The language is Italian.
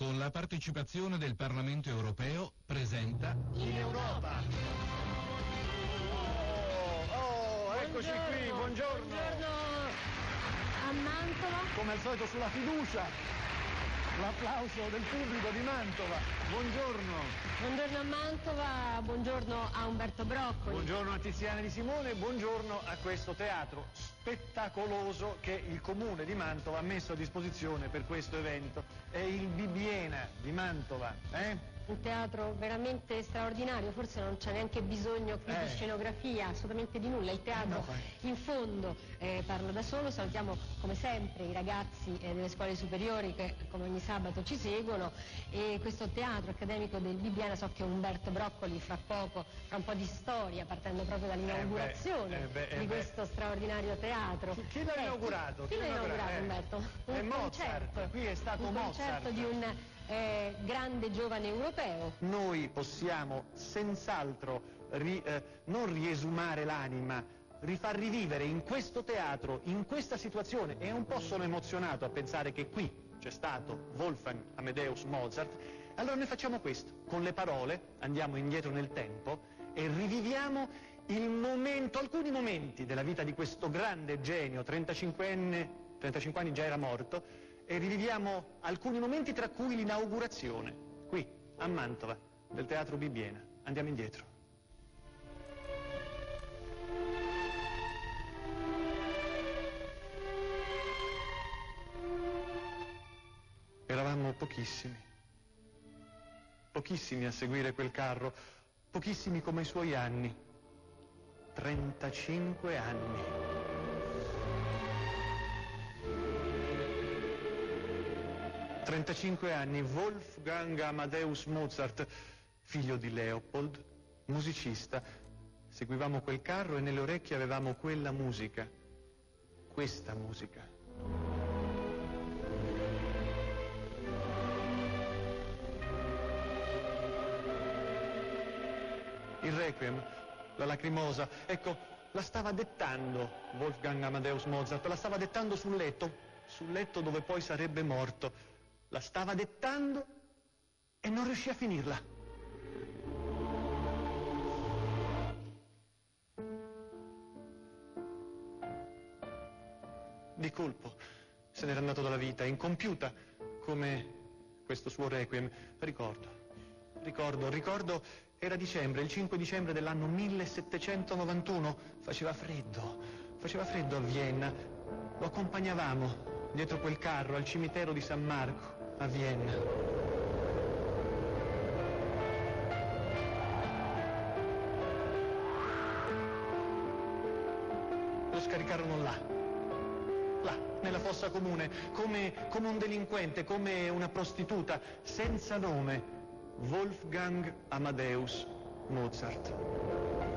con la partecipazione del Parlamento europeo, presenta In Europa! Oh, oh, eccoci qui, buongiorno! Buongiorno a Mantova. Come al solito sulla fiducia, l'applauso del pubblico di Mantova. Buongiorno! Buongiorno a Mantova, buongiorno a Umberto Broccoli. Buongiorno a Tiziana Di Simone, buongiorno a questo teatro spettacoloso che il comune di Mantova ha messo a disposizione per questo evento. È il Bibbiena di Mantova, eh? Un teatro veramente straordinario, forse non c'è neanche bisogno qui Eh. di scenografia, assolutamente di nulla. Il teatro No, in fondo eh, parla da solo, salutiamo come sempre i ragazzi eh, delle scuole superiori che come ogni sabato ci seguono e questo teatro accademico del Bibbiena so che Umberto Broccoli fra poco, fra un po' di storia, partendo proprio dall'inaugurazione Eh beh, eh eh di questo straordinario teatro. Chi- chi l'ha inaugurato? Chi, l'ha inaugurato? Umberto? È Un Mozart, concerto. qui è stato un Mozart. concerto di un eh, grande giovane europeo. Noi possiamo senz'altro ri- eh, non riesumare l'anima, rifar rivivere in questo teatro, in questa situazione, e un po' sono emozionato a pensare che qui c'è stato Wolfgang Amadeus Mozart, allora noi facciamo questo, con le parole andiamo indietro nel tempo e riviviamo il momento, alcuni momenti della vita di questo grande genio, 35enne, 35 anni già era morto, e riviviamo alcuni momenti tra cui l'inaugurazione, qui a Mantova, del Teatro Bibbiena. Andiamo indietro. Eravamo pochissimi, pochissimi a seguire quel carro, pochissimi come i suoi anni, 35 anni. Trentacinque anni, Wolfgang Amadeus Mozart, figlio di Leopold, musicista. Seguivamo quel carro e nelle orecchie avevamo quella musica, questa musica. Il requiem, la lacrimosa, ecco, la stava dettando Wolfgang Amadeus Mozart, la stava dettando sul letto, sul letto dove poi sarebbe morto. La stava dettando e non riuscì a finirla. Di colpo se n'era andato dalla vita, incompiuta, come questo suo requiem. Ricordo, ricordo, ricordo, era dicembre, il 5 dicembre dell'anno 1791. Faceva freddo, faceva freddo a Vienna. Lo accompagnavamo dietro quel carro al cimitero di San Marco, a Vienna. Lo scaricarono là, là, nella fossa comune, come, come un delinquente, come una prostituta, senza nome, Wolfgang Amadeus Mozart.